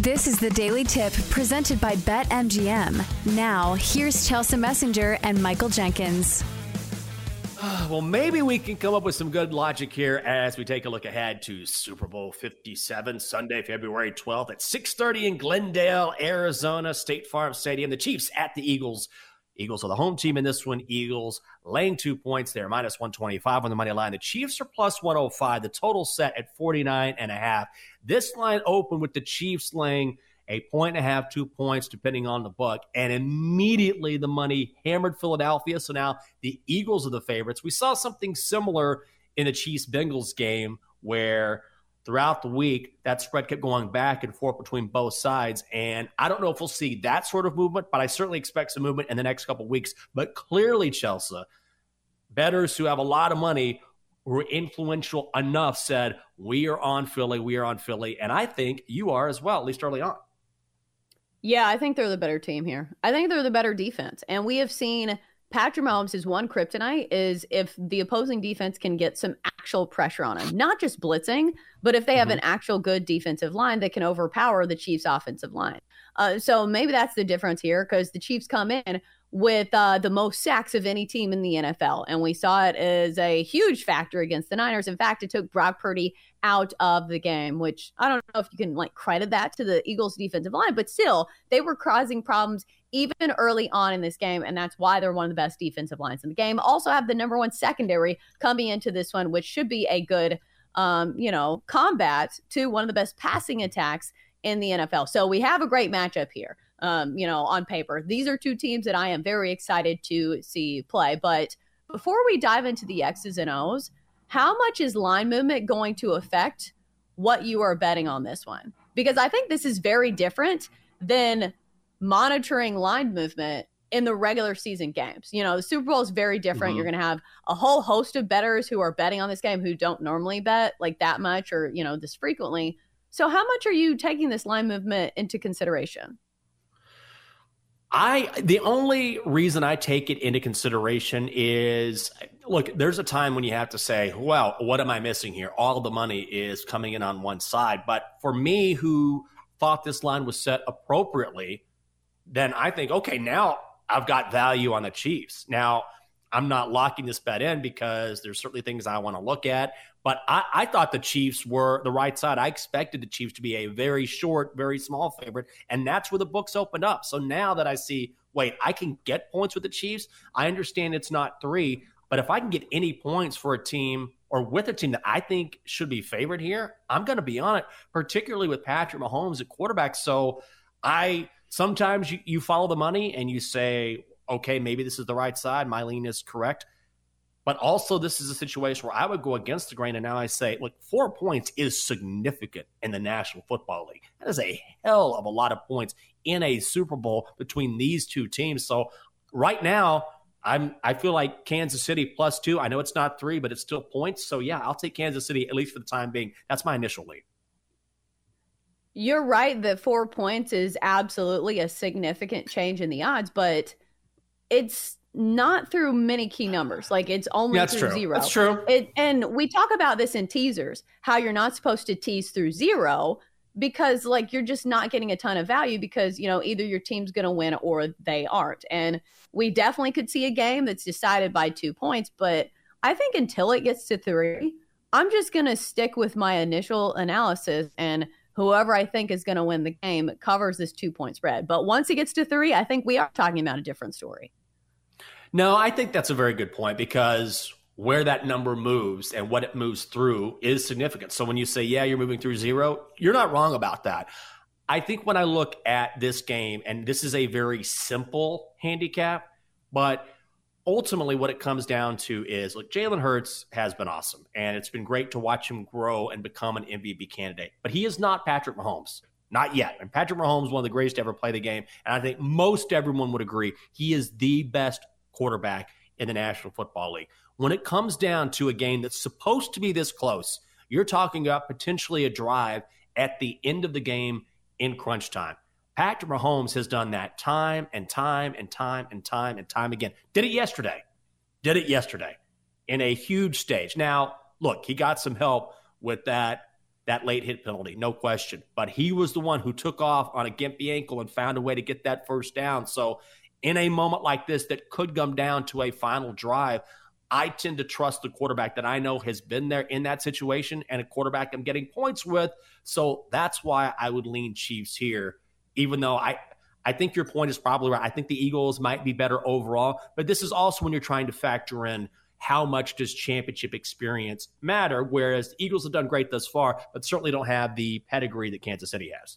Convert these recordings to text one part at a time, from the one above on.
This is the Daily Tip presented by BetMGM. Now, here's Chelsa Messinger and Michael Jenkins. Well, maybe we can come up with some good logic here as we take a look ahead to Super Bowl 57, Sunday, February 12th at 6:30 in Glendale, Arizona, State Farm Stadium. The Chiefs at the Eagles. Eagles are the home team in this one. Eagles laying two points there, minus 125 on the money line. The Chiefs are plus 105. The total set at 49 and a half. This line opened with the Chiefs laying a point and a half, two points, depending on the book. And immediately the money hammered Philadelphia. So now the Eagles are the favorites. We saw something similar in the Chiefs Bengals game where throughout the week, that spread kept going back and forth between both sides. And I don't know if we'll see that sort of movement, but I certainly expect some movement in the next couple weeks. But clearly, Chelsa, bettors who have a lot of money were influential enough said, We are on Philly, we are on Philly. And I think you are as well, at least early on. Yeah, I think they're the better team here. I think they're the better defense. And we have seen Patrick Mahomes' one kryptonite is if the opposing defense can get some actual pressure on him, not just blitzing, but if they have mm-hmm. an actual good defensive line that can overpower the Chiefs' offensive line. Uh, so maybe that's the difference here because the Chiefs come in with uh, the most sacks of any team in the NFL. And we saw it as a huge factor against the Niners. In fact, it took Brock Purdy out of the game, which I don't know if you can like credit that to the Eagles defensive line, but still, they were causing problems even early on in this game. And that's why they're one of the best defensive lines in the game. Also have the number one secondary coming into this one, which should be a good, um, you know, combat to one of the best passing attacks in the NFL. So we have a great matchup here um, you know, on paper. These are two teams that I am very excited to see play. But before we dive into the X's and O's, how much is line movement going to affect what you are betting on this one? Because I think this is very different than monitoring line movement in the regular season games. You know, the Super Bowl is very different. Mm-hmm. You're going to have a whole host of bettors who are betting on this game who don't normally bet like that much or, you know, this frequently. So, how much are you taking this line movement into consideration? I the only reason I take it into consideration is look, there's a time when you have to say, well, what am I missing here? All the money is coming in on one side. But for me who thought this line was set appropriately, then I think, okay, now I've got value on the Chiefs. Now I'm not locking this bet in because there's certainly things I want to look at. But I, I, thought the Chiefs were the right side. I expected the Chiefs to be a very short, very small favorite. And that's where the books opened up. So now that I see, wait, I can get points with the Chiefs, I understand it's not three. But if I can get any points for a team or with a team that I think should be favored here, I'm going to be on it, particularly with Patrick Mahomes at quarterback. So I sometimes you, you follow the money and you say, okay, maybe this is the right side. My lean is correct. But also, this is a situation where I would go against the grain. And now I say, look, four points is significant in the National Football League. That is a hell of a lot of points in a Super Bowl between these two teams. So right now, I'm I feel like Kansas City plus two. I know it's not three, but it's still points. So yeah, I'll take Kansas City at least for the time being. That's my initial lead. You're right that four points is absolutely a significant change in the odds, but it's not through many key numbers. Like it's only yeah, through true. zero. That's true. It, and we talk about this in teasers, how you're not supposed to tease through zero because like you're just not getting a ton of value because you know either your team's going to win or they aren't. And we definitely could see a game that's decided by 2 points, but I think until it gets to 3, I'm just going to stick with my initial analysis and whoever I think is going to win the game covers this 2 point spread. But once it gets to 3, I think we are talking about a different story. No, I think that's a very good point because where that number moves and what it moves through is significant. So when you say, yeah, you're moving through zero, you're not wrong about that. I think when I look at this game, and this is a very simple handicap, but ultimately what it comes down to is look, Jalen Hurts has been awesome, and it's been great to watch him grow and become an MVP candidate. But he is not Patrick Mahomes. Not yet. And Patrick Mahomes, one of the greatest to ever play the game. And I think most everyone would agree he is the best quarterback in the National Football League. When it comes down to a game that's supposed to be this close, you're talking about potentially a drive at the end of the game in crunch time. Patrick Mahomes has done that time and time and time and time and time again. Did it yesterday. Did it yesterday in a huge stage. Now, look, he got some help with that that late hit penalty, no question. But he was the one who took off on a gimpy ankle and found a way to get that first down. So, in a moment like this that could come down to a final drive, I tend to trust the quarterback that I know has been there in that situation and a quarterback I'm getting points with. So that's why I would lean Chiefs here, even though I. I think your point is probably right. I think the Eagles might be better overall, but this is also when you're trying to factor in how much does championship experience matter? Whereas the Eagles have done great thus far, but certainly don't have the pedigree that Kansas City has.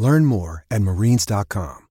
Learn more at marines.com.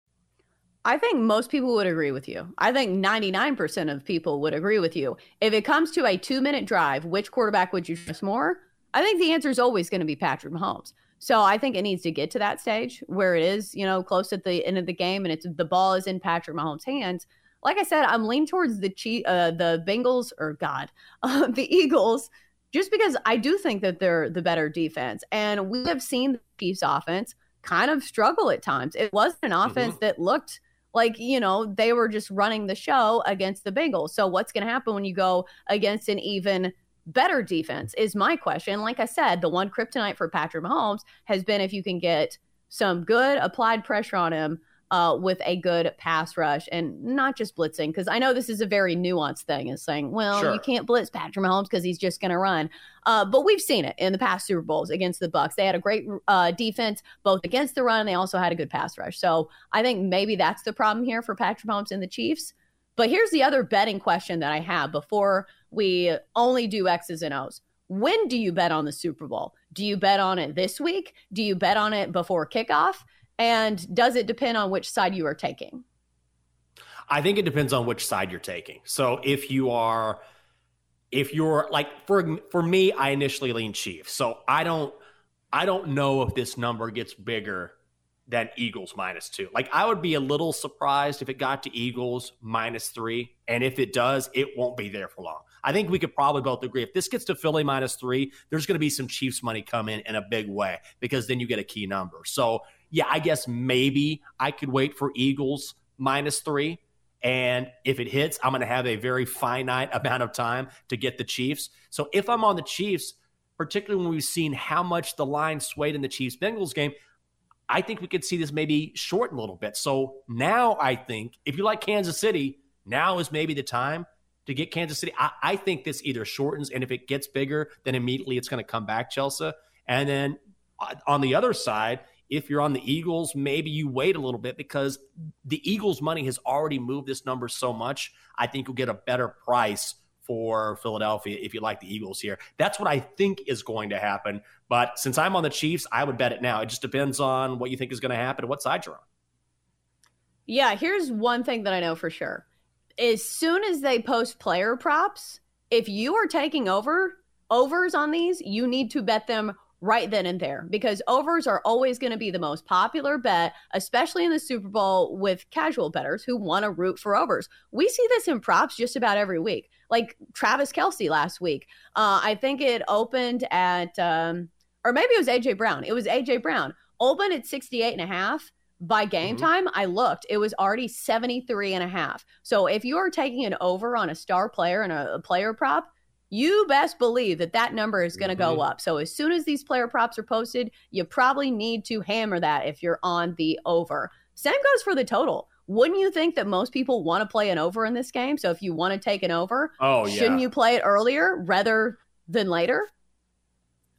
I think most people would agree with you. I think 99% of people would agree with you. If it comes to a two minute drive, which quarterback would you trust more? I think the answer is always going to be Patrick Mahomes. So I think it needs to get to that stage where it is, you know, close at the end of the game and it's the ball is in Patrick Mahomes' hands like I said, I'm leaning towards the Chief, uh, the Bengals, or God, uh, the Eagles, just because I do think that they're the better defense, and we have seen the Chiefs' offense kind of struggle at times. It wasn't an offense mm-hmm. that looked like you know they were just running the show against the Bengals. So what's going to happen when you go against an even better defense? Is my question. Like I said, the one kryptonite for Patrick Mahomes has been if you can get some good applied pressure on him uh, with a good pass rush and not just blitzing. Because I know this is a very nuanced thing. Is saying, well, sure. you can't blitz Patrick Mahomes because he's just going to run. Uh, but we've seen it in the past Super Bowls against the Bucs. They had a great uh, defense both against the run. And they also had a good pass rush. So I think maybe that's the problem here for Patrick Mahomes and the Chiefs. But here's the other betting question that I have before we only do X's and O's. When do you bet on the Super Bowl? Do you bet on it this week? Do you bet on it before kickoff? And does it depend on which side you are taking? I think it depends on which side you're taking. So if you are if you're like for for me I initially lean Chiefs. So I don't I don't know if this number gets bigger than Eagles minus 2. Like I would be a little surprised if it got to Eagles minus 3 and if it does it won't be there for long. I think we could probably both agree if this gets to Philly minus 3 there's going to be some Chiefs money come in in a big way because then you get a key number. So yeah, I guess maybe I could wait for Eagles minus three. And if it hits, I'm going to have a very finite amount of time to get the Chiefs. So if I'm on the Chiefs, particularly when we've seen how much the line swayed in the Chiefs Bengals game, I think we could see this maybe shorten a little bit. So now I think if you like Kansas City, now is maybe the time to get Kansas City. I, I think this either shortens, and if it gets bigger, then immediately it's going to come back, Chelsa. And then uh, on the other side, if you're on the Eagles, maybe you wait a little bit because the Eagles' money has already moved this number so much. I think you'll get a better price for Philadelphia if you like the Eagles here. That's what I think is going to happen. But since I'm on the Chiefs, I would bet it now. It just depends on what you think is going to happen and what side you're on. Yeah, here's one thing that I know for sure. As soon as they post player props, if you are taking over overs on these, you need to bet them right then and there because overs are always going to be the most popular bet, especially in the Super Bowl with casual bettors who want to root for overs. We see this in props just about every week. Like Travis Kelce last week. Uh, I think it opened at, um, or maybe it was AJ Brown. It was AJ Brown. Opened at 68 and a half. By game mm-hmm. time, I looked, it was already 73 and a half. So if you are taking an over on a star player and a, a player prop, you best believe that that number is going to Mhm. go up. So as soon as these player props are posted, you probably need to hammer that if you're on the over. Same goes for the total. Wouldn't you think that most people want to play an over in this game? So if you want to take an over, Oh shouldn't you play it earlier rather than later?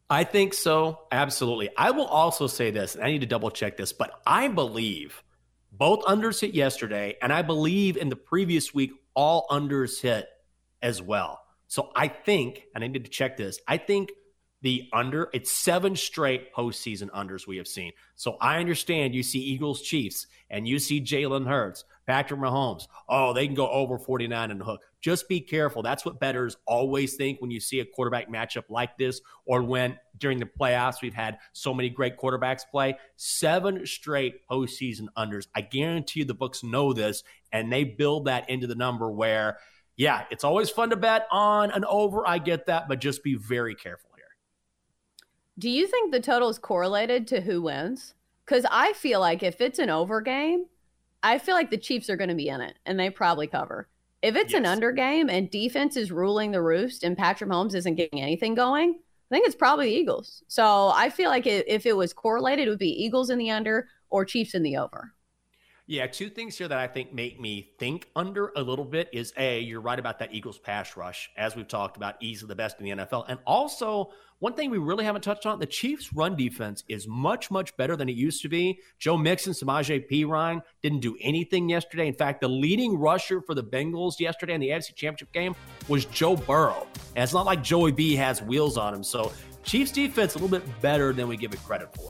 I think so. Absolutely. I will also say this, and I need to double check this, but I believe both unders hit yesterday, and I believe in the previous week, all unders hit as well. So I think, and I need to check this, I think the under, it's seven straight postseason unders we have seen. So I understand you see Eagles Chiefs and you see Jalen Hurts, Patrick Mahomes. Oh, they can go over 49 and the hook. Just be careful. That's what bettors always think when you see a quarterback matchup like this, or when during the playoffs we've had so many great quarterbacks play. Seven straight postseason unders. I guarantee you the books know this, and they build that into the number where, yeah, it's always fun to bet on an over. I get that, but just be very careful here. Do you think the total is correlated to who wins? Because I feel like if it's an over game, I feel like the Chiefs are going to be in it and they probably cover. If it's an under game and defense is ruling the roost and Patrick Holmes isn't getting anything going, I think it's probably the Eagles. So I feel like if it was correlated, it would be Eagles in the under or Chiefs in the over. Yeah, two things here that I think make me think under a little bit is A, you're right about that Eagles pass rush, as we've talked about, easily the best in the NFL. And also, one thing we really haven't touched on, the Chiefs' run defense is much, much better than it used to be. Joe Mixon, Samaje Perine didn't do anything yesterday. In fact, the leading rusher for the Bengals yesterday in the AFC Championship game was Joe Burrow. And it's not like Joey B has wheels on him. So Chiefs defense a little bit better than we give it credit for.